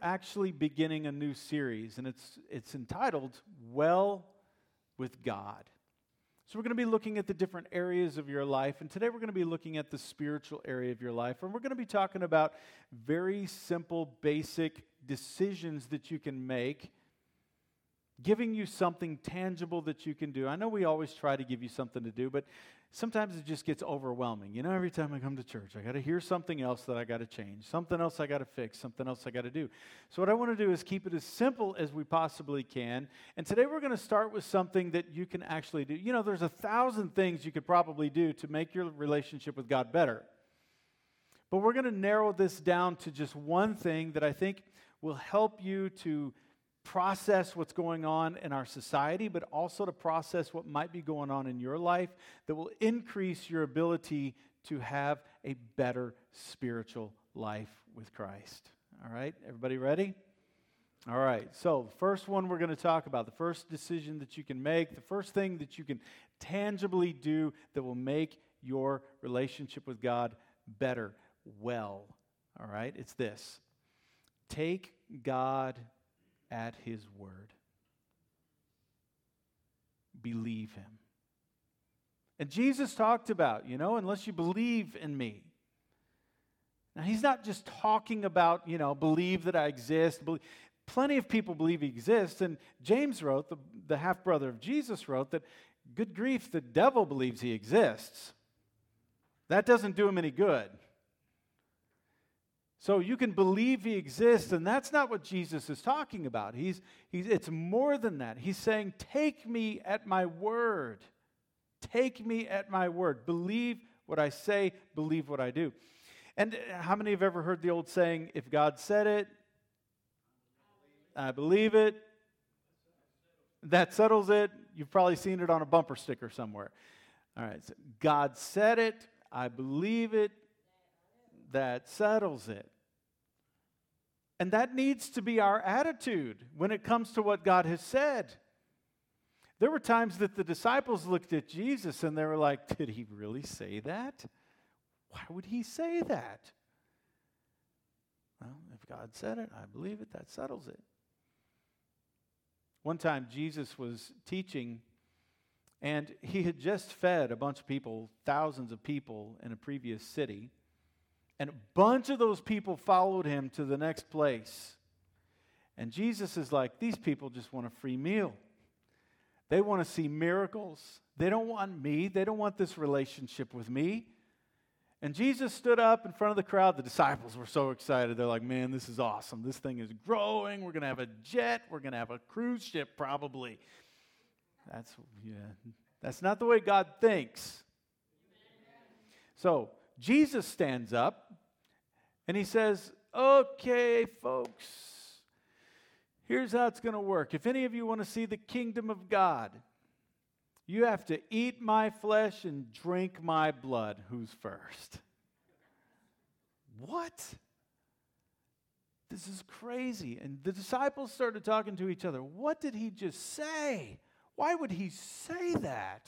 actually beginning a new series, and it's, it's entitled Well with God. So, we're going to be looking at the different areas of your life, and today we're going to be looking at the spiritual area of your life, and we're going to be talking about very simple, basic decisions that you can make, giving you something tangible that you can do. I know we always try to give you something to do, but sometimes it just gets overwhelming. You know, every time I come to church, I got to hear something else that I got to change, something else I got to fix, something else I got to do. So, what I want to do is keep it as simple as we possibly can. And today we're going to start with something that you can actually do. You know, there's a thousand things you could probably do to make your relationship with God better. But we're going to narrow this down to just one thing that I think will help you to process what's going on in our society, but also to process what might be going on in your life that will increase your ability to have a better spiritual life with Christ. All right, everybody ready? All right, so the first one we're going to talk about, the first decision that you can make, the first thing that you can tangibly do that will make your relationship with God better, well. All right, it's this take God at his word. Believe him. And Jesus talked about, you know, unless you believe in me. Now, he's not just talking about, you know, believe that I exist. Believe. Plenty of people believe he exists. And James wrote, the, the half brother of Jesus wrote, that good grief, the devil believes he exists. That doesn't do him any good. So you can believe he exists, and that's not what Jesus is talking about. He's, he's, it's more than that. He's saying, Take me at my word. Take me at my word. Believe what I say, believe what I do. And how many have ever heard the old saying, If God said it, I believe it, that settles it? You've probably seen it on a bumper sticker somewhere. All right, so God said it, I believe it, that settles it. And that needs to be our attitude when it comes to what God has said. There were times that the disciples looked at Jesus and they were like, Did he really say that? Why would he say that? Well, if God said it, I believe it, that settles it. One time, Jesus was teaching, and he had just fed a bunch of people, thousands of people in a previous city. And a bunch of those people followed him to the next place. And Jesus is like, these people just want a free meal. They want to see miracles. They don't want me. They don't want this relationship with me. And Jesus stood up in front of the crowd. The disciples were so excited. They're like, man, this is awesome. This thing is growing. We're going to have a jet. We're going to have a cruise ship, probably. That's, yeah, that's not the way God thinks. So, Jesus stands up and he says, Okay, folks, here's how it's going to work. If any of you want to see the kingdom of God, you have to eat my flesh and drink my blood. Who's first? What? This is crazy. And the disciples started talking to each other. What did he just say? Why would he say that?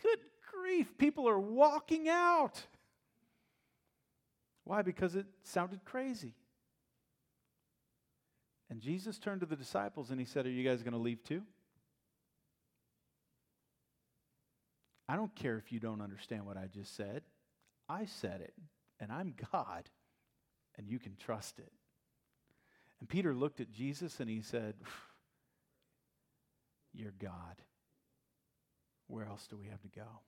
Good grief, people are walking out. Why? Because it sounded crazy. And Jesus turned to the disciples and he said, Are you guys going to leave too? I don't care if you don't understand what I just said. I said it, and I'm God, and you can trust it. And Peter looked at Jesus and he said, You're God. Where else do we have to go?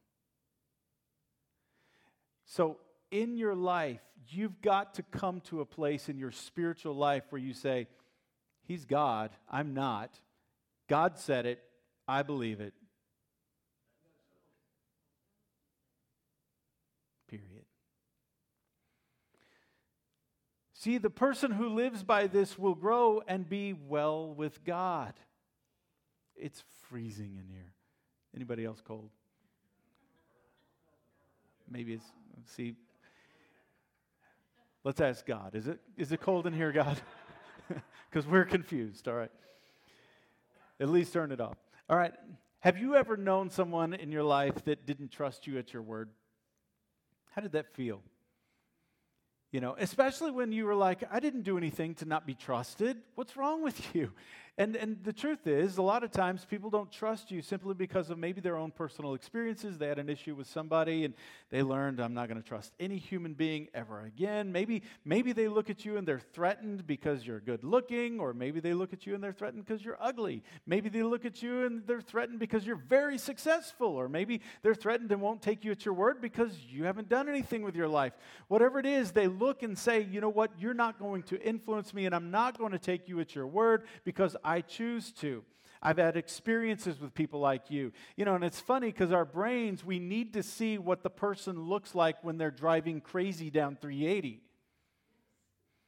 So in your life, you've got to come to a place in your spiritual life where you say, He's God, I'm not. God said it, I believe it. Period. See, the person who lives by this will grow and be well with God. It's freezing in here. Anybody else cold? Maybe it's, see, Let's ask God. Is it, is it cold in here, God? Because we're confused, all right? At least turn it off. All right. Have you ever known someone in your life that didn't trust you at your word? How did that feel? You know, especially when you were like, I didn't do anything to not be trusted. What's wrong with you? And, and the truth is, a lot of times people don't trust you simply because of maybe their own personal experiences. They had an issue with somebody and they learned, I'm not going to trust any human being ever again. Maybe, maybe they look at you and they're threatened because you're good looking, or maybe they look at you and they're threatened because you're ugly. Maybe they look at you and they're threatened because you're very successful, or maybe they're threatened and won't take you at your word because you haven't done anything with your life. Whatever it is, they look and say, you know what, you're not going to influence me and I'm not going to take you at your word because I choose to. I've had experiences with people like you. You know, and it's funny because our brains, we need to see what the person looks like when they're driving crazy down 380.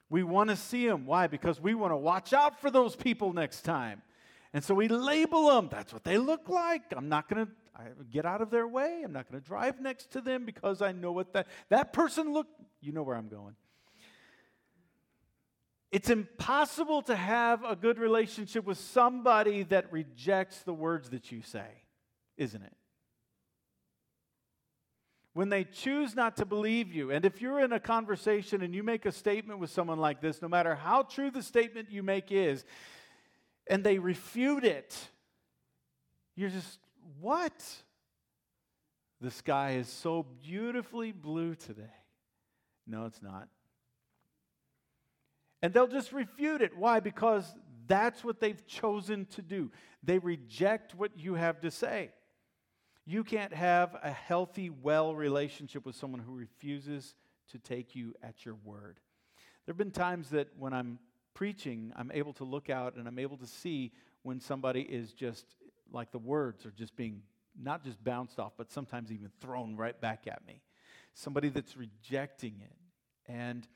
We want to see them. Why? Because we want to watch out for those people next time. And so we label them. That's what they look like. I'm not going to get out of their way. I'm not going to drive next to them because I know what that that person look. You know where I'm going. It's impossible to have a good relationship with somebody that rejects the words that you say, isn't it? When they choose not to believe you, and if you're in a conversation and you make a statement with someone like this, no matter how true the statement you make is, and they refute it, you're just, what? The sky is so beautifully blue today. No, it's not. And they'll just refute it. Why? Because that's what they've chosen to do. They reject what you have to say. You can't have a healthy, well relationship with someone who refuses to take you at your word. There have been times that when I'm preaching, I'm able to look out and I'm able to see when somebody is just like the words are just being not just bounced off, but sometimes even thrown right back at me. Somebody that's rejecting it. And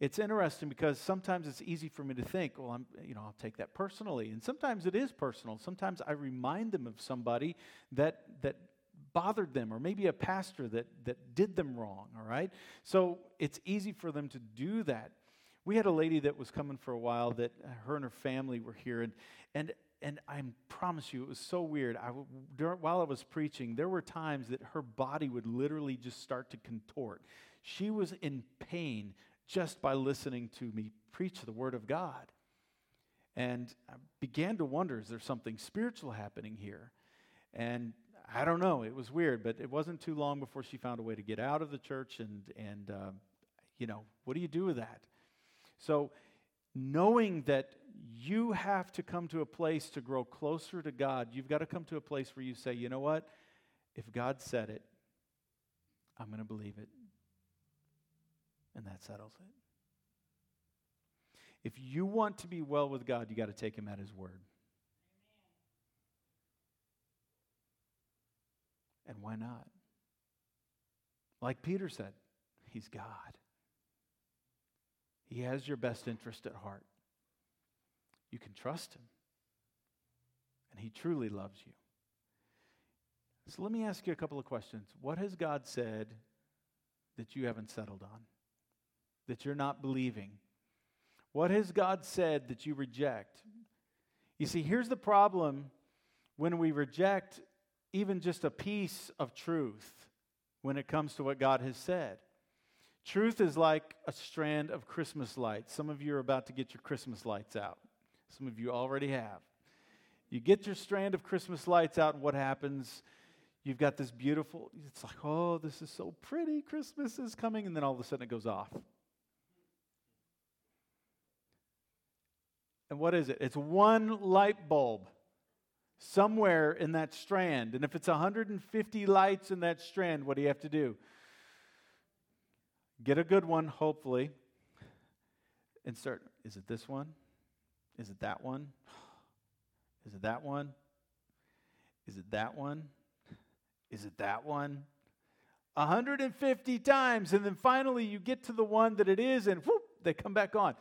it's interesting because sometimes it's easy for me to think, well, I'm, you know, I'll take that personally. And sometimes it is personal. Sometimes I remind them of somebody that, that bothered them, or maybe a pastor that, that did them wrong, all right? So it's easy for them to do that. We had a lady that was coming for a while that uh, her and her family were here, and, and, and I promise you, it was so weird. I, during, while I was preaching, there were times that her body would literally just start to contort. She was in pain just by listening to me preach the Word of God. And I began to wonder is there something spiritual happening here? And I don't know. It was weird, but it wasn't too long before she found a way to get out of the church. And, and uh, you know, what do you do with that? So, knowing that you have to come to a place to grow closer to God, you've got to come to a place where you say, you know what? If God said it, I'm going to believe it and that settles it. If you want to be well with God, you got to take him at his word. And why not? Like Peter said, he's God. He has your best interest at heart. You can trust him. And he truly loves you. So let me ask you a couple of questions. What has God said that you haven't settled on? That you're not believing? What has God said that you reject? You see, here's the problem when we reject even just a piece of truth when it comes to what God has said. Truth is like a strand of Christmas lights. Some of you are about to get your Christmas lights out, some of you already have. You get your strand of Christmas lights out, and what happens? You've got this beautiful, it's like, oh, this is so pretty. Christmas is coming. And then all of a sudden it goes off. And what is it? It's one light bulb somewhere in that strand. And if it's 150 lights in that strand, what do you have to do? Get a good one, hopefully, and start. Is it this one? Is it that one? Is it that one? Is it that one? Is it that one? 150 times, and then finally you get to the one that it is, and whoop, they come back on.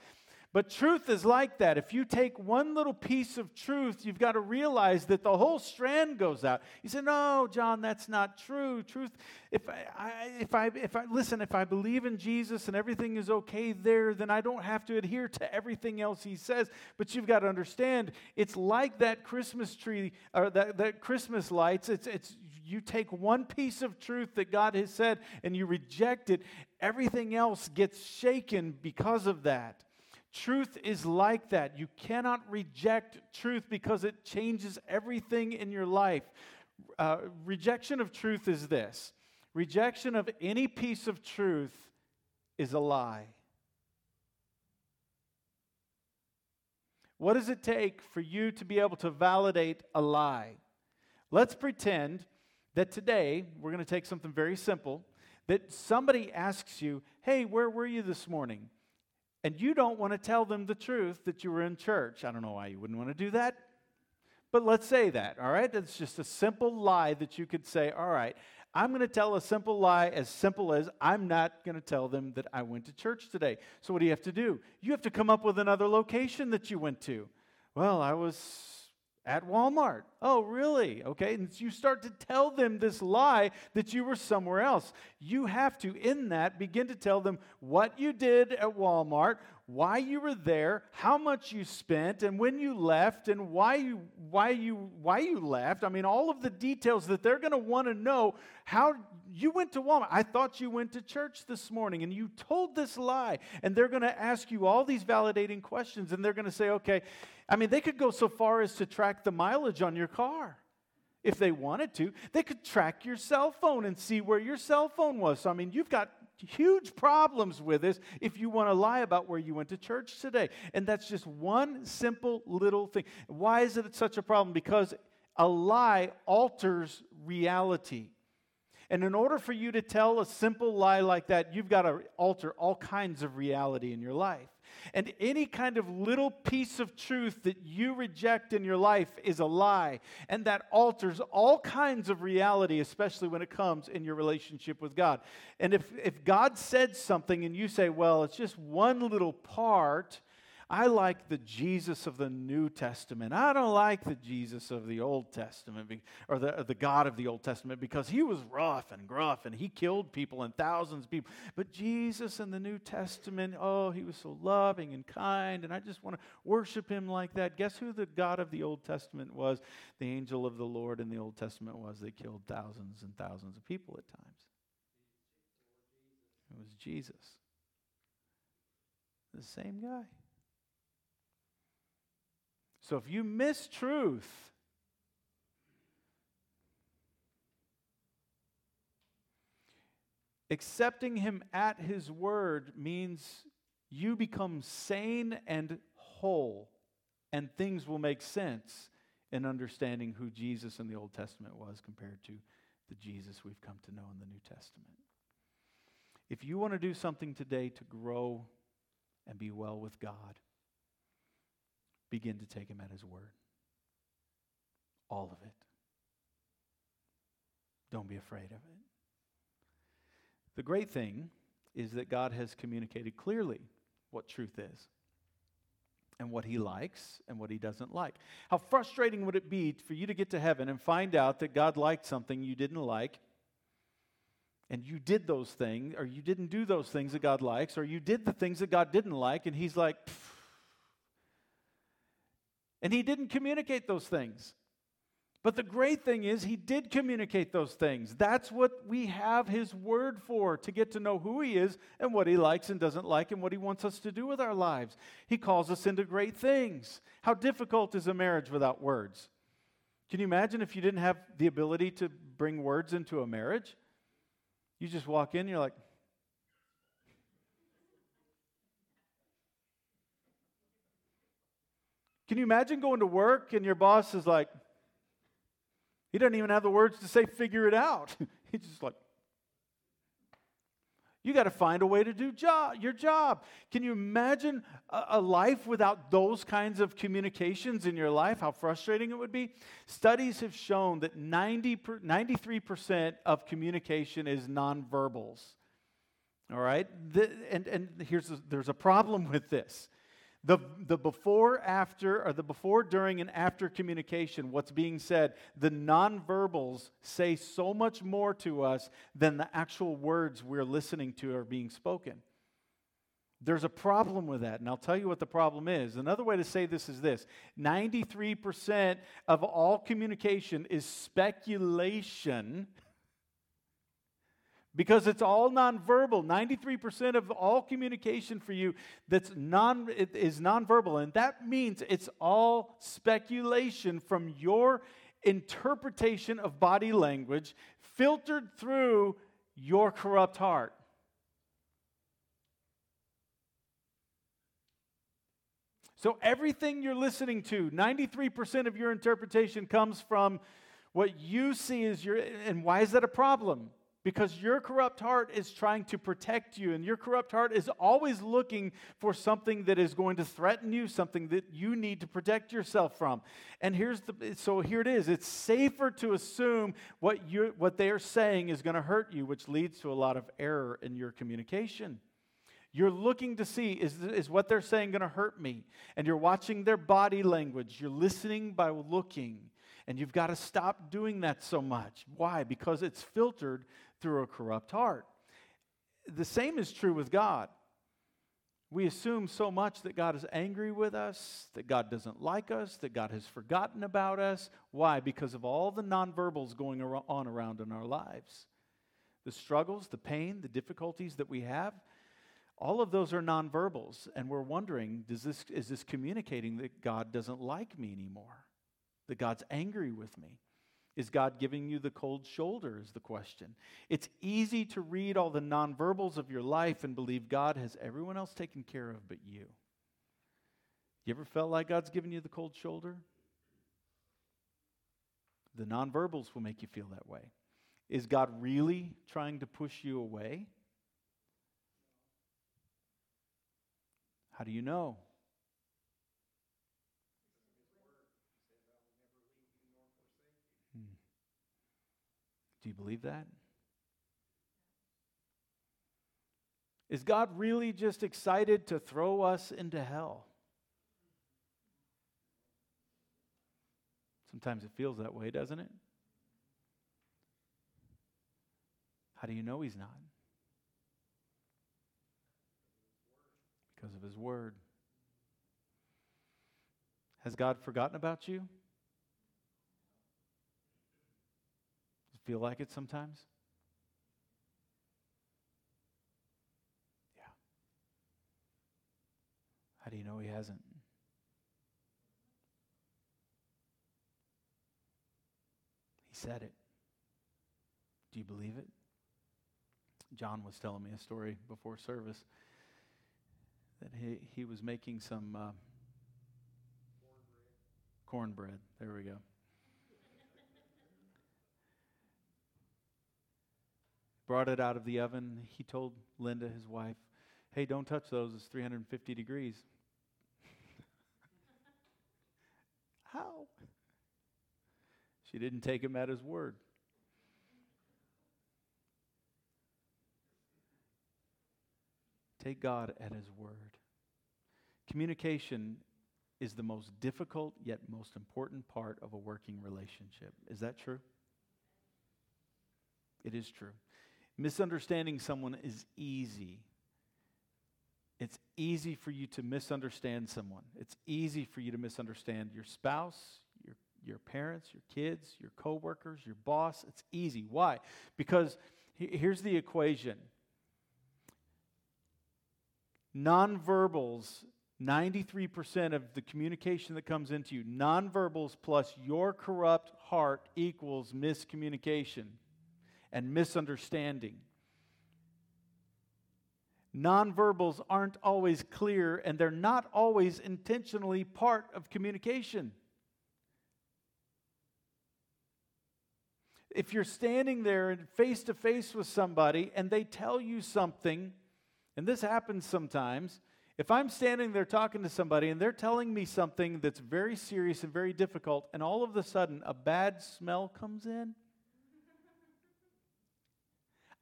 But truth is like that. If you take one little piece of truth, you've got to realize that the whole strand goes out. You say, "No, John, that's not true. Truth. If I, I, if I, if I listen, if I believe in Jesus and everything is okay there, then I don't have to adhere to everything else He says. But you've got to understand, it's like that Christmas tree or that, that Christmas lights. It's, it's you take one piece of truth that God has said and you reject it, everything else gets shaken because of that. Truth is like that. You cannot reject truth because it changes everything in your life. Uh, rejection of truth is this rejection of any piece of truth is a lie. What does it take for you to be able to validate a lie? Let's pretend that today we're going to take something very simple that somebody asks you, Hey, where were you this morning? And you don't want to tell them the truth that you were in church. I don't know why you wouldn't want to do that. But let's say that, all right? It's just a simple lie that you could say, All right, I'm going to tell a simple lie as simple as I'm not going to tell them that I went to church today. So, what do you have to do? You have to come up with another location that you went to. Well, I was at Walmart. Oh, really? Okay. And you start to tell them this lie that you were somewhere else. You have to, in that, begin to tell them what you did at Walmart, why you were there, how much you spent, and when you left, and why you why you why you left. I mean, all of the details that they're going to want to know. How you went to Walmart? I thought you went to church this morning, and you told this lie. And they're going to ask you all these validating questions, and they're going to say, "Okay." I mean, they could go so far as to track the mileage on your car if they wanted to. They could track your cell phone and see where your cell phone was. So, I mean, you've got huge problems with this if you want to lie about where you went to church today. And that's just one simple little thing. Why is it such a problem? Because a lie alters reality. And in order for you to tell a simple lie like that, you've got to alter all kinds of reality in your life. And any kind of little piece of truth that you reject in your life is a lie. And that alters all kinds of reality, especially when it comes in your relationship with God. And if, if God said something and you say, well, it's just one little part, I like the Jesus of the New Testament. I don't like the Jesus of the Old Testament or the, the God of the Old Testament because he was rough and gruff and he killed people and thousands of people. But Jesus in the New Testament, oh, he was so loving and kind, and I just want to worship him like that. Guess who the God of the Old Testament was? The angel of the Lord in the Old Testament was. They killed thousands and thousands of people at times. It was Jesus. The same guy. So if you miss truth, accepting him at his word means you become sane and whole, and things will make sense in understanding who Jesus in the Old Testament was compared to the Jesus we've come to know in the New Testament. If you want to do something today to grow and be well with God, begin to take him at his word. All of it. Don't be afraid of it. The great thing is that God has communicated clearly what truth is and what he likes and what he doesn't like. How frustrating would it be for you to get to heaven and find out that God liked something you didn't like? And you did those things, or you didn't do those things that God likes, or you did the things that God didn't like, and He's like, and he didn't communicate those things. But the great thing is, he did communicate those things. That's what we have his word for to get to know who he is and what he likes and doesn't like and what he wants us to do with our lives. He calls us into great things. How difficult is a marriage without words? Can you imagine if you didn't have the ability to bring words into a marriage? You just walk in, you're like, Can you imagine going to work and your boss is like, he doesn't even have the words to say, figure it out. He's just like, you got to find a way to do job, your job. Can you imagine a, a, life without those kinds of communications in your life? How frustrating it would be? Studies have shown that 90 per, 93% of communication is nonverbals. All right? The, and and here's a, there's a problem with this. The, the before, after, or the before, during, and after communication, what's being said, the nonverbals say so much more to us than the actual words we're listening to are being spoken. There's a problem with that, and I'll tell you what the problem is. Another way to say this is this 93% of all communication is speculation because it's all nonverbal. 93% of all communication for you that's non is nonverbal and that means it's all speculation from your interpretation of body language filtered through your corrupt heart. So everything you're listening to, 93% of your interpretation comes from what you see as your and why is that a problem? Because your corrupt heart is trying to protect you, and your corrupt heart is always looking for something that is going to threaten you, something that you need to protect yourself from. And here's the so here it is. It's safer to assume what you what they are saying is going to hurt you, which leads to a lot of error in your communication. You're looking to see is, is what they're saying going to hurt me? And you're watching their body language. You're listening by looking. And you've got to stop doing that so much. Why? Because it's filtered through a corrupt heart. The same is true with God. We assume so much that God is angry with us, that God doesn't like us, that God has forgotten about us. Why? Because of all the nonverbals going on around in our lives. The struggles, the pain, the difficulties that we have, all of those are nonverbals. And we're wondering does this, is this communicating that God doesn't like me anymore? That God's angry with me? Is God giving you the cold shoulder? Is the question. It's easy to read all the nonverbals of your life and believe God has everyone else taken care of but you. You ever felt like God's giving you the cold shoulder? The nonverbals will make you feel that way. Is God really trying to push you away? How do you know? Do you believe that? Is God really just excited to throw us into hell? Sometimes it feels that way, doesn't it? How do you know He's not? Because of His Word. Has God forgotten about you? Feel like it sometimes? Yeah. How do you know he hasn't? He said it. Do you believe it? John was telling me a story before service that he, he was making some uh, cornbread. cornbread. There we go. Brought it out of the oven. He told Linda, his wife, hey, don't touch those. It's 350 degrees. How? She didn't take him at his word. Take God at his word. Communication is the most difficult yet most important part of a working relationship. Is that true? It is true. Misunderstanding someone is easy. It's easy for you to misunderstand someone. It's easy for you to misunderstand your spouse, your, your parents, your kids, your coworkers, your boss. It's easy. Why? Because here's the equation nonverbals 93% of the communication that comes into you, nonverbals plus your corrupt heart equals miscommunication and misunderstanding. Nonverbals aren't always clear and they're not always intentionally part of communication. If you're standing there face to face with somebody and they tell you something, and this happens sometimes, if I'm standing there talking to somebody and they're telling me something that's very serious and very difficult, and all of a sudden a bad smell comes in,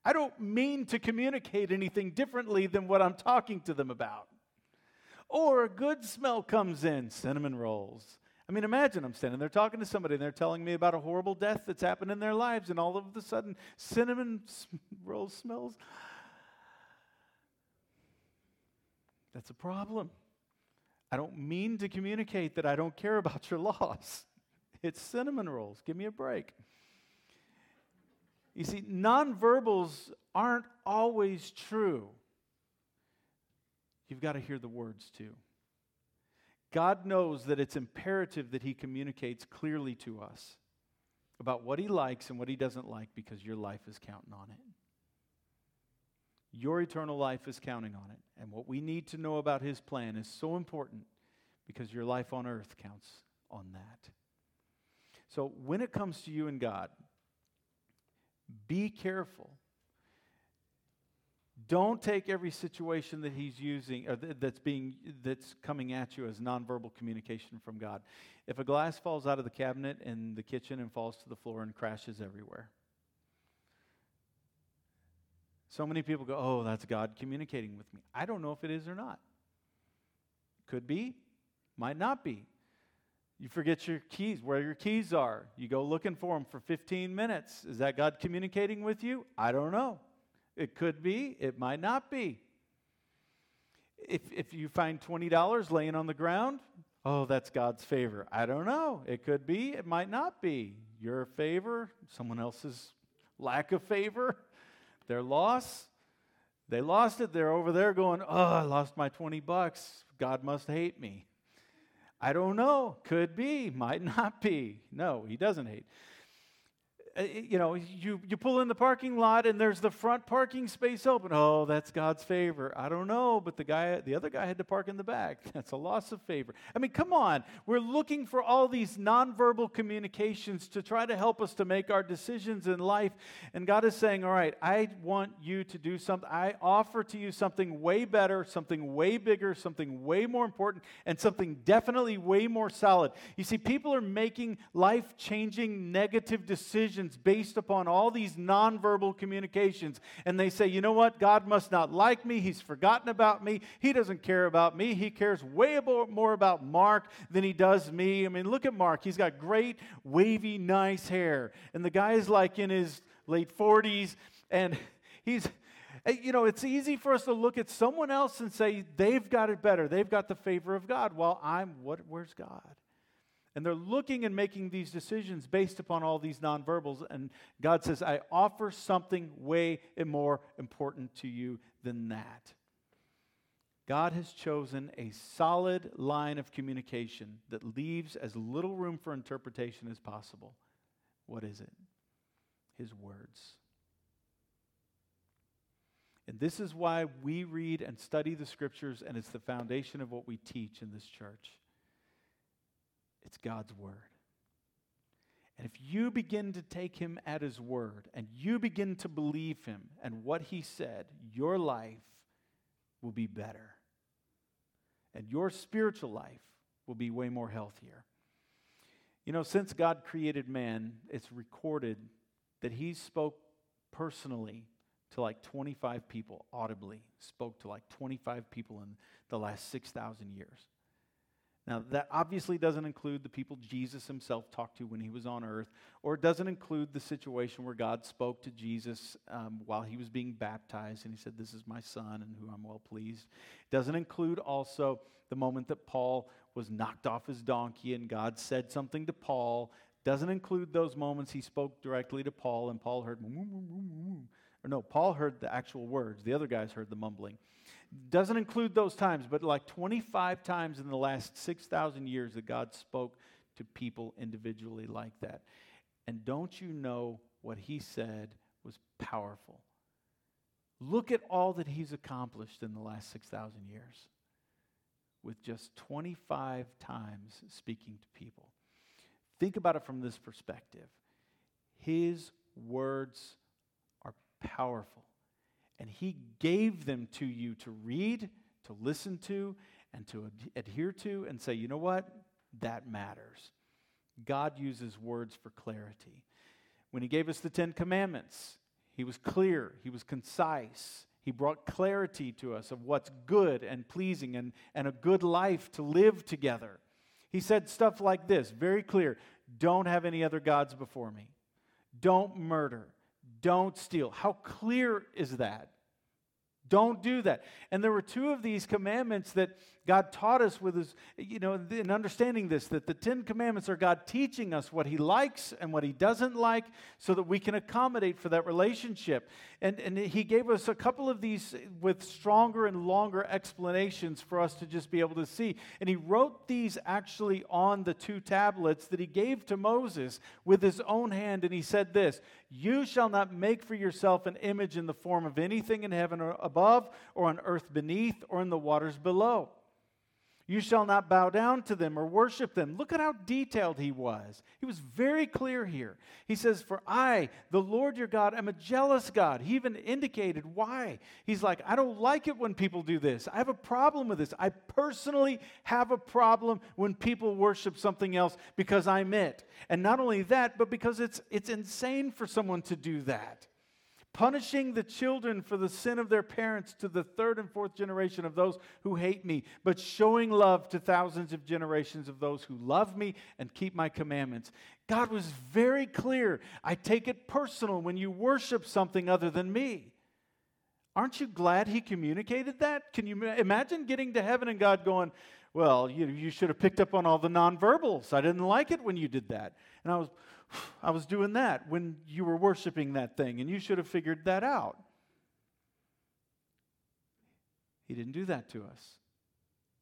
I don't mean to communicate anything differently than what I'm talking to them about. Or a good smell comes in, cinnamon rolls. I mean, imagine I'm standing there talking to somebody and they're telling me about a horrible death that's happened in their lives, and all of a sudden, cinnamon roll smells. That's a problem. I don't mean to communicate that I don't care about your loss. It's cinnamon rolls. Give me a break. You see, nonverbals aren't always true, you've got to hear the words too. God knows that it's imperative that He communicates clearly to us about what He likes and what He doesn't like because your life is counting on it. Your eternal life is counting on it. And what we need to know about His plan is so important because your life on earth counts on that. So when it comes to you and God, be careful. Don't take every situation that he's using or th- that's being that's coming at you as nonverbal communication from God. If a glass falls out of the cabinet in the kitchen and falls to the floor and crashes everywhere. So many people go, "Oh, that's God communicating with me." I don't know if it is or not. Could be, might not be. You forget your keys, where your keys are. You go looking for them for 15 minutes. Is that God communicating with you? I don't know. It could be, it might not be. If, if you find $20 laying on the ground, oh, that's God's favor. I don't know. It could be, it might not be. Your favor, someone else's lack of favor, their loss. They lost it. They're over there going, oh, I lost my 20 bucks. God must hate me. I don't know. Could be, might not be. No, he doesn't hate. Uh, you know, you, you pull in the parking lot and there's the front parking space open. Oh, that's God's favor. I don't know, but the guy, the other guy had to park in the back. That's a loss of favor. I mean, come on. We're looking for all these nonverbal communications to try to help us to make our decisions in life. And God is saying, all right, I want you to do something. I offer to you something way better, something way bigger, something way more important, and something definitely way more solid. You see, people are making life changing negative decisions based upon all these nonverbal communications. And they say, you know what? God must not like me. He's forgotten about me. He doesn't care about me. He cares way more about Mark than he does me. I mean, look at Mark. He's got great, wavy, nice hair. And the guy is like in his late 40s, and he's eh, you know, it's easy for us to look at someone else and say they've got it better. They've got the favor of God. While I'm what where's God? And they're looking and making these decisions based upon all these nonverbals. And God says, I offer something way more important to you than that. God has chosen a solid line of communication that leaves as little room for interpretation as possible. What is it? His words. And this is why we read and study the scriptures, and it's the foundation of what we teach in this church. It's God's word. And if you begin to take him at his word and you begin to believe him and what he said, your life will be better. And your spiritual life will be way more healthier. You know, since God created man, it's recorded that he spoke personally to like 25 people, audibly spoke to like 25 people in the last 6,000 years. Now, that obviously doesn't include the people Jesus himself talked to when he was on earth, or it doesn't include the situation where God spoke to Jesus um, while he was being baptized and he said, This is my son and who I'm well pleased. It doesn't include also the moment that Paul was knocked off his donkey and God said something to Paul. Doesn't include those moments he spoke directly to Paul and Paul heard, or no, Paul heard the actual words. The other guys heard the mumbling. Doesn't include those times, but like 25 times in the last 6,000 years that God spoke to people individually like that. And don't you know what he said was powerful? Look at all that he's accomplished in the last 6,000 years with just 25 times speaking to people. Think about it from this perspective. His words are powerful. And He gave them to you to read, to listen to, and to ad- adhere to, and say, you know what? That matters. God uses words for clarity. When He gave us the Ten Commandments, He was clear, He was concise. He brought clarity to us of what's good and pleasing and, and a good life to live together. He said stuff like this very clear don't have any other gods before me, don't murder, don't steal. How clear is that? Don't do that. And there were two of these commandments that God taught us with his, you know, in understanding this, that the Ten Commandments are God teaching us what he likes and what he doesn't like so that we can accommodate for that relationship. And, and he gave us a couple of these with stronger and longer explanations for us to just be able to see. And he wrote these actually on the two tablets that he gave to Moses with his own hand. And he said this You shall not make for yourself an image in the form of anything in heaven or above, or on earth beneath, or in the waters below. You shall not bow down to them or worship them. Look at how detailed he was. He was very clear here. He says, For I, the Lord your God, am a jealous God. He even indicated why. He's like, I don't like it when people do this. I have a problem with this. I personally have a problem when people worship something else because I'm it. And not only that, but because it's, it's insane for someone to do that punishing the children for the sin of their parents to the third and fourth generation of those who hate me, but showing love to thousands of generations of those who love me and keep my commandments. God was very clear. I take it personal when you worship something other than me. Aren't you glad he communicated that? Can you imagine getting to heaven and God going, Well, you, you should have picked up on all the nonverbals. I didn't like it when you did that. And I was, I was doing that when you were worshiping that thing, and you should have figured that out. He didn't do that to us.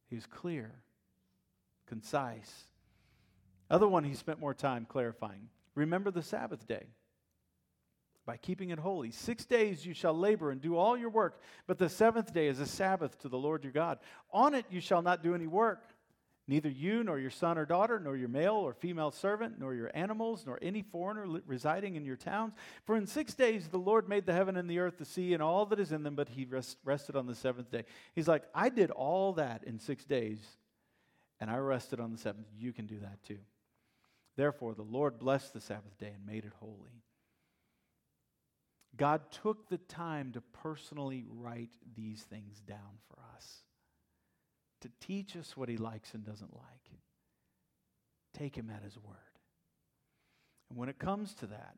He was clear, concise. Other one he spent more time clarifying. Remember the Sabbath day by keeping it holy. Six days you shall labor and do all your work, but the seventh day is a Sabbath to the Lord your God. On it you shall not do any work Neither you, nor your son or daughter, nor your male or female servant, nor your animals, nor any foreigner li- residing in your towns. For in six days the Lord made the heaven and the earth, the sea, and all that is in them, but he rest, rested on the seventh day. He's like, I did all that in six days, and I rested on the seventh. You can do that too. Therefore, the Lord blessed the Sabbath day and made it holy. God took the time to personally write these things down for us to teach us what he likes and doesn't like. Take him at his word. And when it comes to that,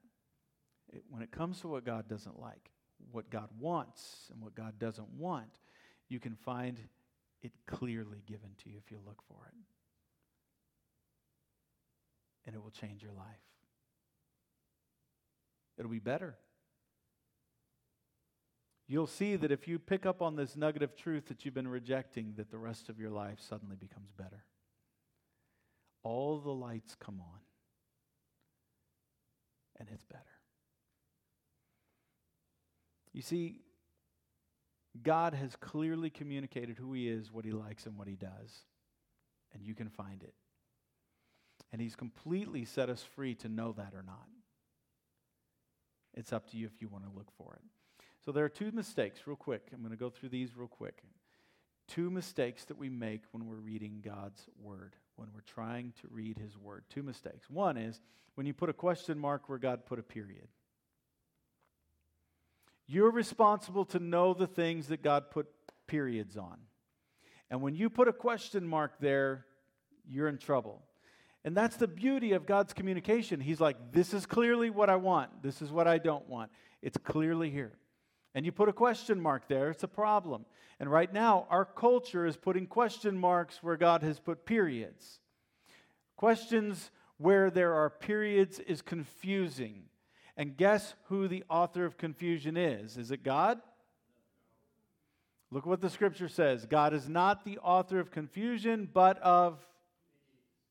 it, when it comes to what God doesn't like, what God wants and what God doesn't want, you can find it clearly given to you if you look for it. And it will change your life. It'll be better you'll see that if you pick up on this nugget of truth that you've been rejecting, that the rest of your life suddenly becomes better. All the lights come on, and it's better. You see, God has clearly communicated who He is, what He likes, and what He does, and you can find it. And He's completely set us free to know that or not. It's up to you if you want to look for it. So there are two mistakes, real quick. I'm going to go through these real quick. Two mistakes that we make when we're reading God's Word, when we're trying to read His Word. Two mistakes. One is when you put a question mark where God put a period. You're responsible to know the things that God put periods on. And when you put a question mark there, you're in trouble. And that's the beauty of God's communication. He's like, This is clearly what I want. This is what I don't want. It's clearly here and you put a question mark there, it's a problem. And right now, our culture is putting question marks where God has put periods. Questions where there are periods is confusing. And guess who the author of confusion is? Is it God? Look what the scripture says God is not the author of confusion, but of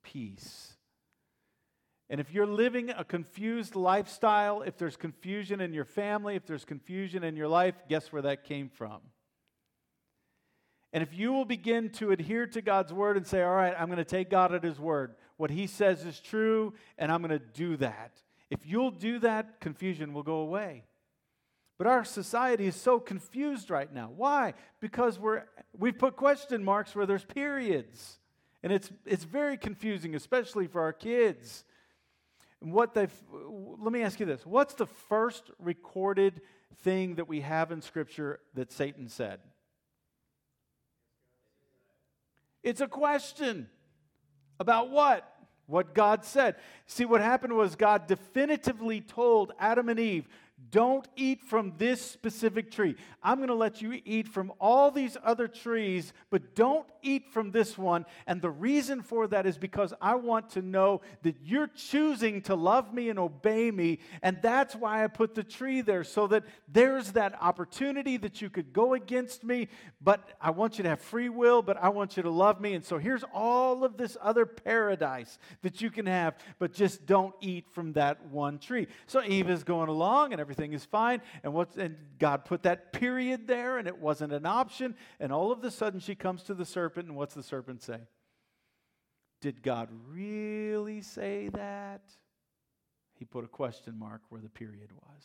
peace. And if you're living a confused lifestyle, if there's confusion in your family, if there's confusion in your life, guess where that came from? And if you will begin to adhere to God's word and say, All right, I'm going to take God at his word, what he says is true, and I'm going to do that. If you'll do that, confusion will go away. But our society is so confused right now. Why? Because we're, we've put question marks where there's periods. And it's, it's very confusing, especially for our kids what they let me ask you this. What's the first recorded thing that we have in scripture that satan said? It's a question about what? What god said. See what happened was god definitively told adam and eve Don't eat from this specific tree. I'm going to let you eat from all these other trees, but don't eat from this one. And the reason for that is because I want to know that you're choosing to love me and obey me. And that's why I put the tree there, so that there's that opportunity that you could go against me, but I want you to have free will, but I want you to love me. And so here's all of this other paradise that you can have, but just don't eat from that one tree. So Eve is going along and everything is fine. And, what's, and God put that period there, and it wasn't an option. And all of a sudden, she comes to the serpent, and what's the serpent say? Did God really say that? He put a question mark where the period was.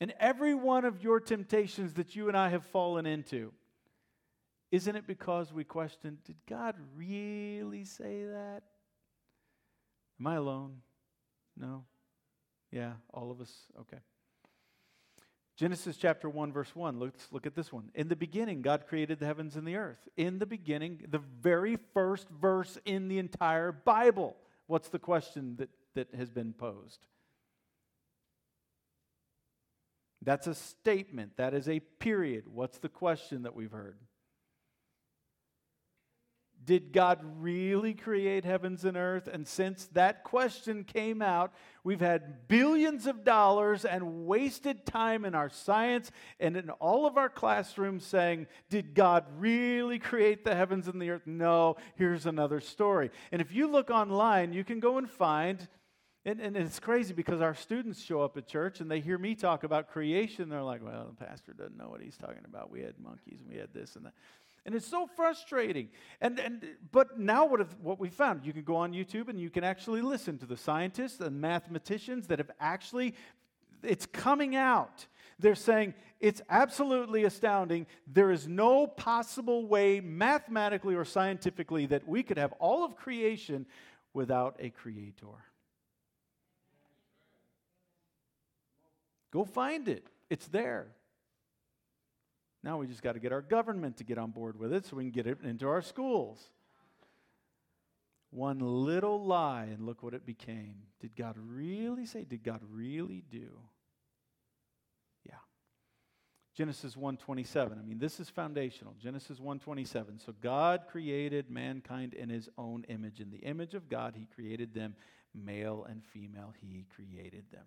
And every one of your temptations that you and I have fallen into, isn't it because we questioned, did God really say that? Am I alone? No. Yeah, all of us. Okay. Genesis chapter 1, verse 1. Let's look at this one. In the beginning, God created the heavens and the earth. In the beginning, the very first verse in the entire Bible. What's the question that, that has been posed? That's a statement. That is a period. What's the question that we've heard? Did God really create heavens and earth? And since that question came out, we've had billions of dollars and wasted time in our science and in all of our classrooms saying, Did God really create the heavens and the earth? No, here's another story. And if you look online, you can go and find. And, and it's crazy because our students show up at church and they hear me talk about creation. They're like, well, the pastor doesn't know what he's talking about. We had monkeys and we had this and that. And it's so frustrating. And, and, but now, what, have, what we found, you can go on YouTube and you can actually listen to the scientists and mathematicians that have actually, it's coming out. They're saying it's absolutely astounding. There is no possible way, mathematically or scientifically, that we could have all of creation without a creator. Go find it, it's there. Now we just got to get our government to get on board with it so we can get it into our schools. One little lie, and look what it became. Did God really say? Did God really do? Yeah. Genesis 1:27. I mean, this is foundational. Genesis 1:27. So God created mankind in his own image. In the image of God, he created them, male and female, he created them.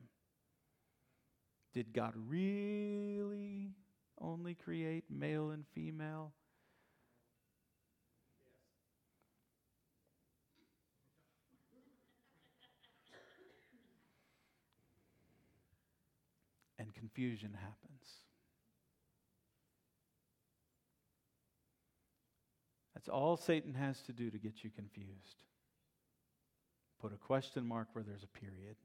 Did God really only create male and female? and confusion happens. That's all Satan has to do to get you confused. Put a question mark where there's a period.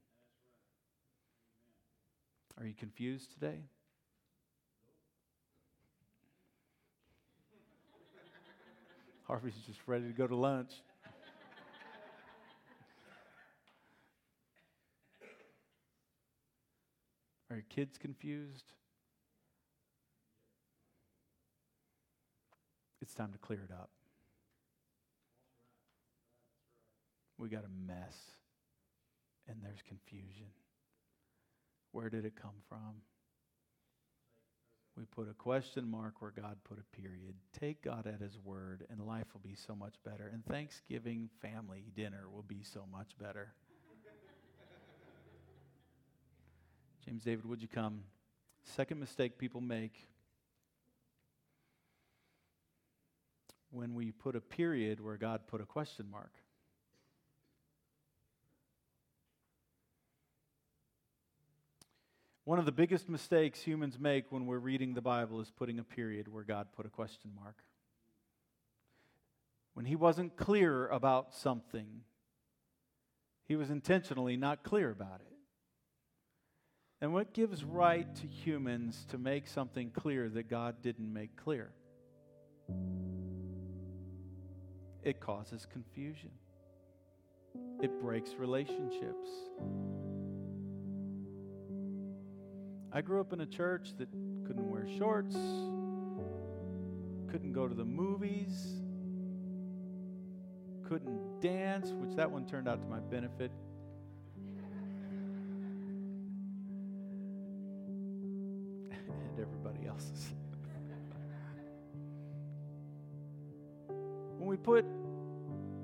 Are you confused today? Harvey's just ready to go to lunch. Are your kids confused? It's time to clear it up. We got a mess, and there's confusion. Where did it come from? We put a question mark where God put a period. Take God at His word, and life will be so much better. And Thanksgiving family dinner will be so much better. James David, would you come? Second mistake people make when we put a period where God put a question mark. One of the biggest mistakes humans make when we're reading the Bible is putting a period where God put a question mark. When he wasn't clear about something, he was intentionally not clear about it. And what gives right to humans to make something clear that God didn't make clear? It causes confusion. It breaks relationships. I grew up in a church that couldn't wear shorts, couldn't go to the movies, couldn't dance, which that one turned out to my benefit. and everybody else's. when we put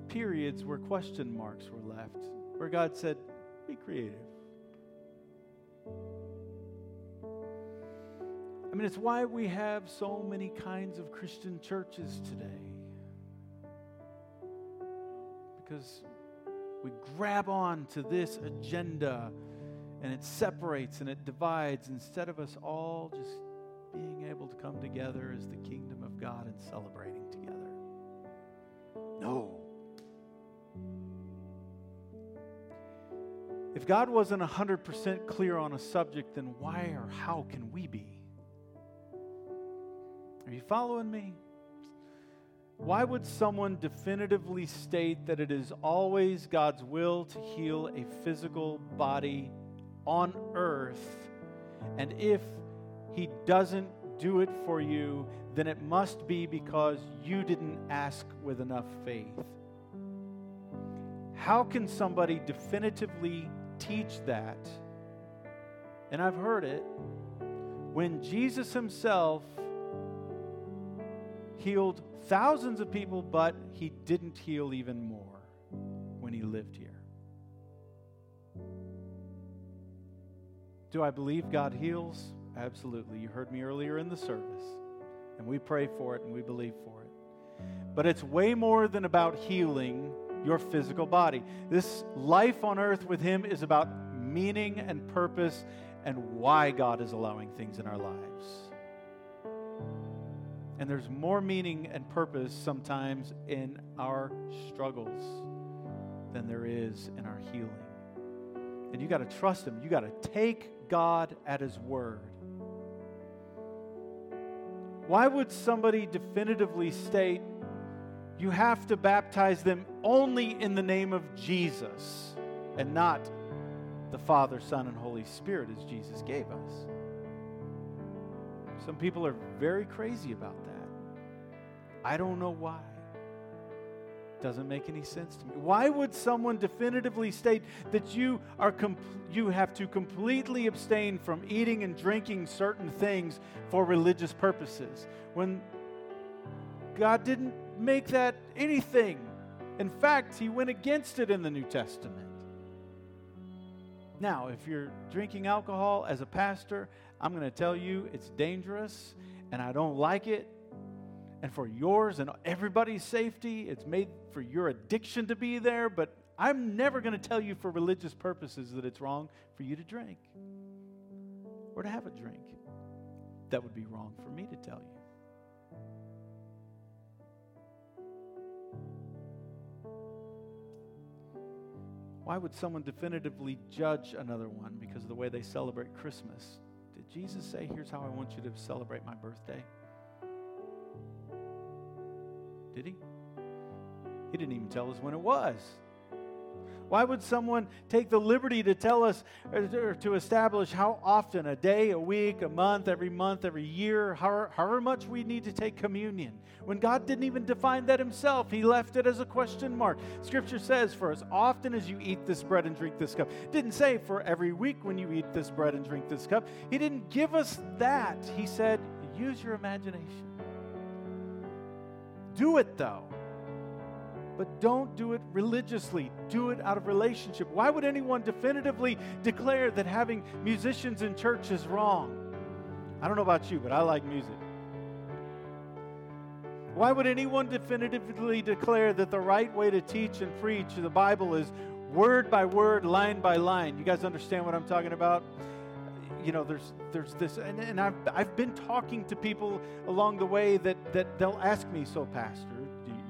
periods where question marks were left, where God said, be creative. I mean, it's why we have so many kinds of Christian churches today. Because we grab on to this agenda and it separates and it divides instead of us all just being able to come together as the kingdom of God and celebrating together. No. If God wasn't 100% clear on a subject, then why or how can we be? Are you following me? Why would someone definitively state that it is always God's will to heal a physical body on earth? And if He doesn't do it for you, then it must be because you didn't ask with enough faith. How can somebody definitively teach that? And I've heard it when Jesus himself healed thousands of people, but he didn't heal even more when he lived here. Do I believe God heals? Absolutely. You heard me earlier in the service. And we pray for it and we believe for it. But it's way more than about healing your physical body. This life on earth with Him is about meaning and purpose and why God is allowing things in our lives. And there's more meaning and purpose sometimes in our struggles than there is in our healing. And you got to trust Him. You got to take God at His word. Why would somebody definitively state you have to baptize them only in the name of Jesus and not the Father, Son, and Holy Spirit as Jesus gave us? Some people are very crazy about that. I don't know why. Doesn't make any sense to me. Why would someone definitively state that you are comp- you have to completely abstain from eating and drinking certain things for religious purposes when God didn't make that anything? In fact, he went against it in the New Testament. Now, if you're drinking alcohol as a pastor, I'm going to tell you it's dangerous and I don't like it and for yours and everybody's safety. It's made for your addiction to be there, but I'm never going to tell you for religious purposes that it's wrong for you to drink or to have a drink. That would be wrong for me to tell you. Why would someone definitively judge another one because of the way they celebrate Christmas? Did Jesus say, Here's how I want you to celebrate my birthday? Did he? He didn't even tell us when it was. Why would someone take the liberty to tell us or to establish how often, a day, a week, a month, every month, every year, however, however, much we need to take communion? When God didn't even define that himself, he left it as a question mark. Scripture says, for as often as you eat this bread and drink this cup. didn't say for every week when you eat this bread and drink this cup. He didn't give us that. He said, use your imagination. Do it though. But don't do it religiously. Do it out of relationship. Why would anyone definitively declare that having musicians in church is wrong? I don't know about you, but I like music. Why would anyone definitively declare that the right way to teach and preach the Bible is word by word, line by line? You guys understand what I'm talking about? you know, there's there's this, and, and I've I've been talking to people along the way that that they'll ask me, so pastor,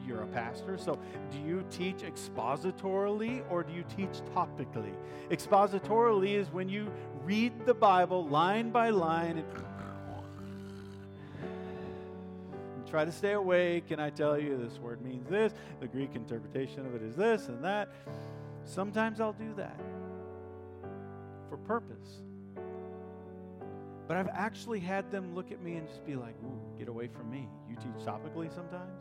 you're a pastor, so do you teach expositorily or do you teach topically? Expositorily is when you read the Bible line by line and try to stay awake. Can I tell you this word means this? The Greek interpretation of it is this and that. Sometimes I'll do that for purpose. But I've actually had them look at me and just be like, ooh, get away from me. You teach topically sometimes?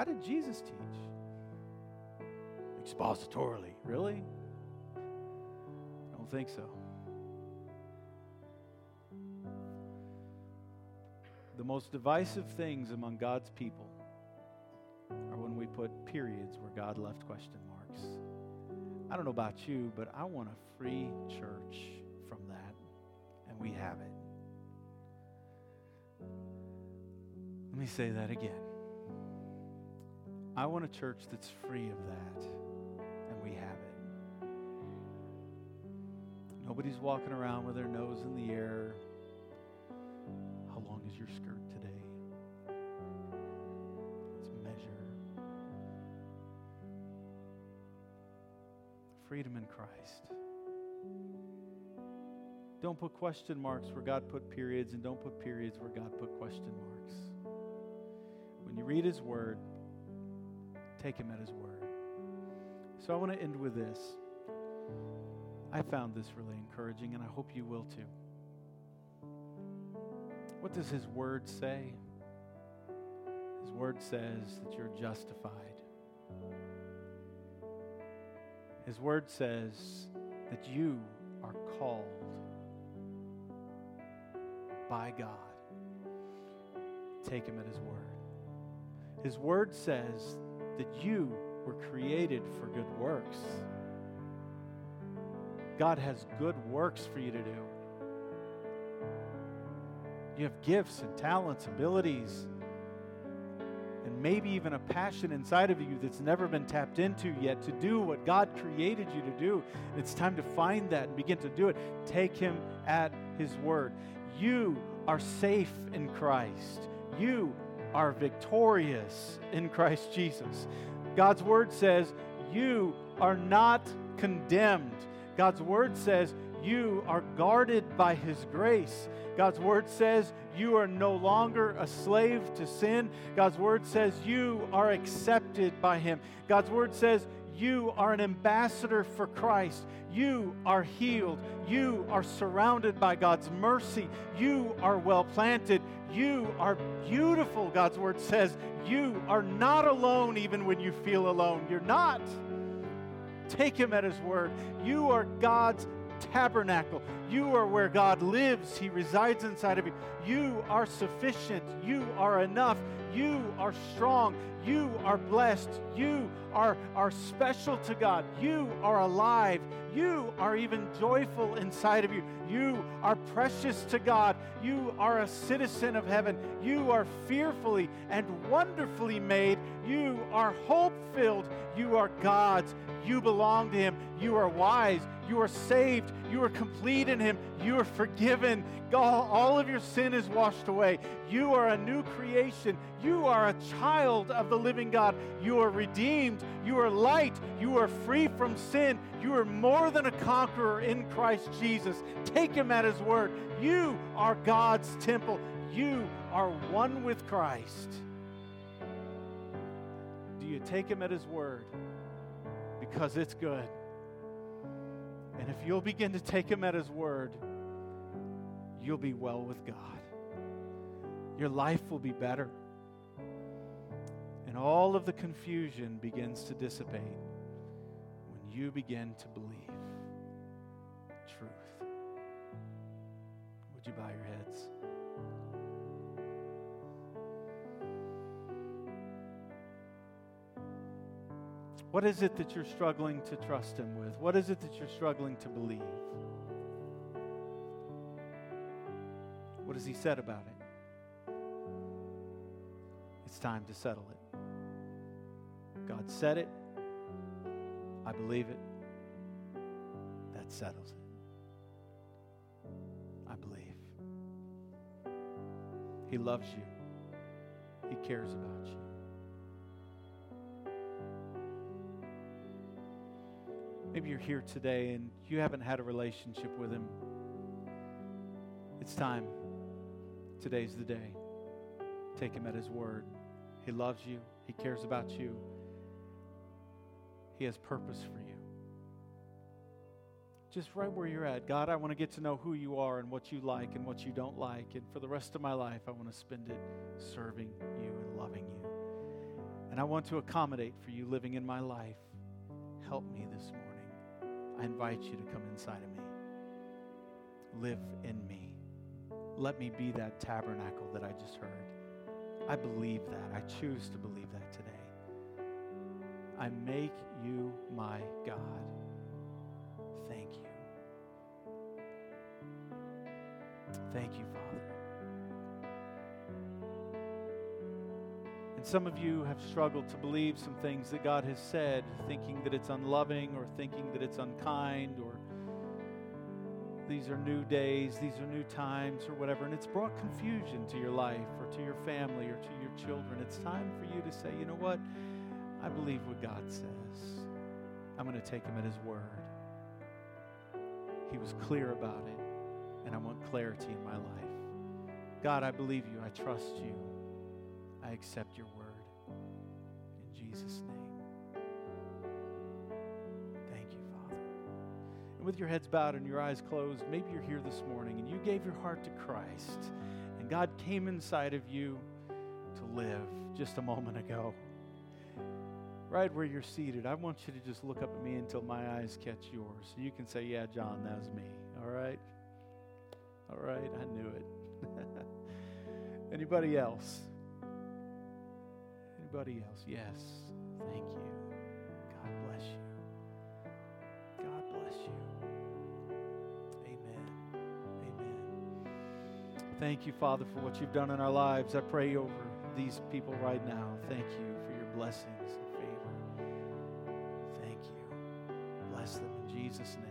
How did Jesus teach? Expositorily. Really? I don't think so. The most divisive things among God's people are when we put periods where God left question marks. I don't know about you, but I want a free church from that, and we have it. Let me say that again. I want a church that's free of that, and we have it. Nobody's walking around with their nose in the air. How long is your skirt today? Let's measure. Freedom in Christ. Don't put question marks where God put periods, and don't put periods where God put question marks. When you read His Word, take Him at His Word. So I want to end with this. I found this really encouraging, and I hope you will too. What does His Word say? His Word says that you're justified. His Word says that you are called by God. Take Him at His Word. His Word says that you were created for good works. God has good works for you to do. You have gifts and talents, abilities, and maybe even a passion inside of you that's never been tapped into yet to do what God created you to do. It's time to find that and begin to do it. Take Him at His word. You are safe in Christ. You are victorious in Christ Jesus. God's word says, You are not condemned. God's word says, You are guarded by His grace. God's word says, You are no longer a slave to sin. God's word says, You are accepted by Him. God's word says, you are an ambassador for Christ. You are healed. You are surrounded by God's mercy. You are well planted. You are beautiful, God's word says. You are not alone even when you feel alone. You're not. Take him at his word. You are God's tabernacle. You are where God lives. He resides inside of you. You are sufficient. You are enough. You are strong. You are blessed. You are, are special to God. You are alive. You are even joyful inside of you. You are precious to God. You are a citizen of heaven. You are fearfully and wonderfully made. You are hope filled. You are God's. You belong to Him. You are wise. You are saved. You are complete in Him. You are forgiven. All of your sin is washed away. You are a new creation. You are a child of the living God. You are redeemed. You are light. You are free from sin. You are more than a conqueror in Christ Jesus. Take Him at His word. You are God's temple. You are one with Christ. You take Him at His word? Because it's good. And if you'll begin to take Him at His word, you'll be well with God. Your life will be better. And all of the confusion begins to dissipate when you begin to believe truth. Would you bow your heads? What is it that you're struggling to trust Him with? What is it that you're struggling to believe? What has He said about it? It's time to settle it. God said it. I believe it. That settles it. I believe. He loves you, He cares about you. Maybe you're here today and you haven't had a relationship with Him. It's time. Today's the day. Take Him at His word. He loves you, He cares about you, He has purpose for you. Just right where you're at. God, I want to get to know who you are and what you like and what you don't like. And for the rest of my life, I want to spend it serving you and loving you. And I want to accommodate for you living in my life. Help me this morning. I invite you to come inside of me. Live in me. let me be that tabernacle that I just heard. I believe that. I choose to believe that today. I make you my God. Thank you. Thank you, Father. And some of you have struggled to believe some things that God has said, thinking that it's unloving or thinking that it's unkind or these are new days, these are new times, or whatever, and it's brought confusion to your life or to your family or to your children. It's time for you to say, you know what? I believe what God says. I'm going to take him at his word. He was clear about it, and I want clarity in my life. God, I believe you. I trust you. I accept your word. In Jesus' name. Thank you, Father. And with your heads bowed and your eyes closed, maybe you're here this morning and you gave your heart to Christ, and God came inside of you to live just a moment ago. Right where you're seated, I want you to just look up at me until my eyes catch yours. So you can say, Yeah, John, that was me. All right? All right, I knew it. Anybody else? Anybody else? Yes. Thank you. God bless you. God bless you. Amen. Amen. Thank you, Father, for what you've done in our lives. I pray over these people right now. Thank you for your blessings and favor. Thank you. Bless them in Jesus' name.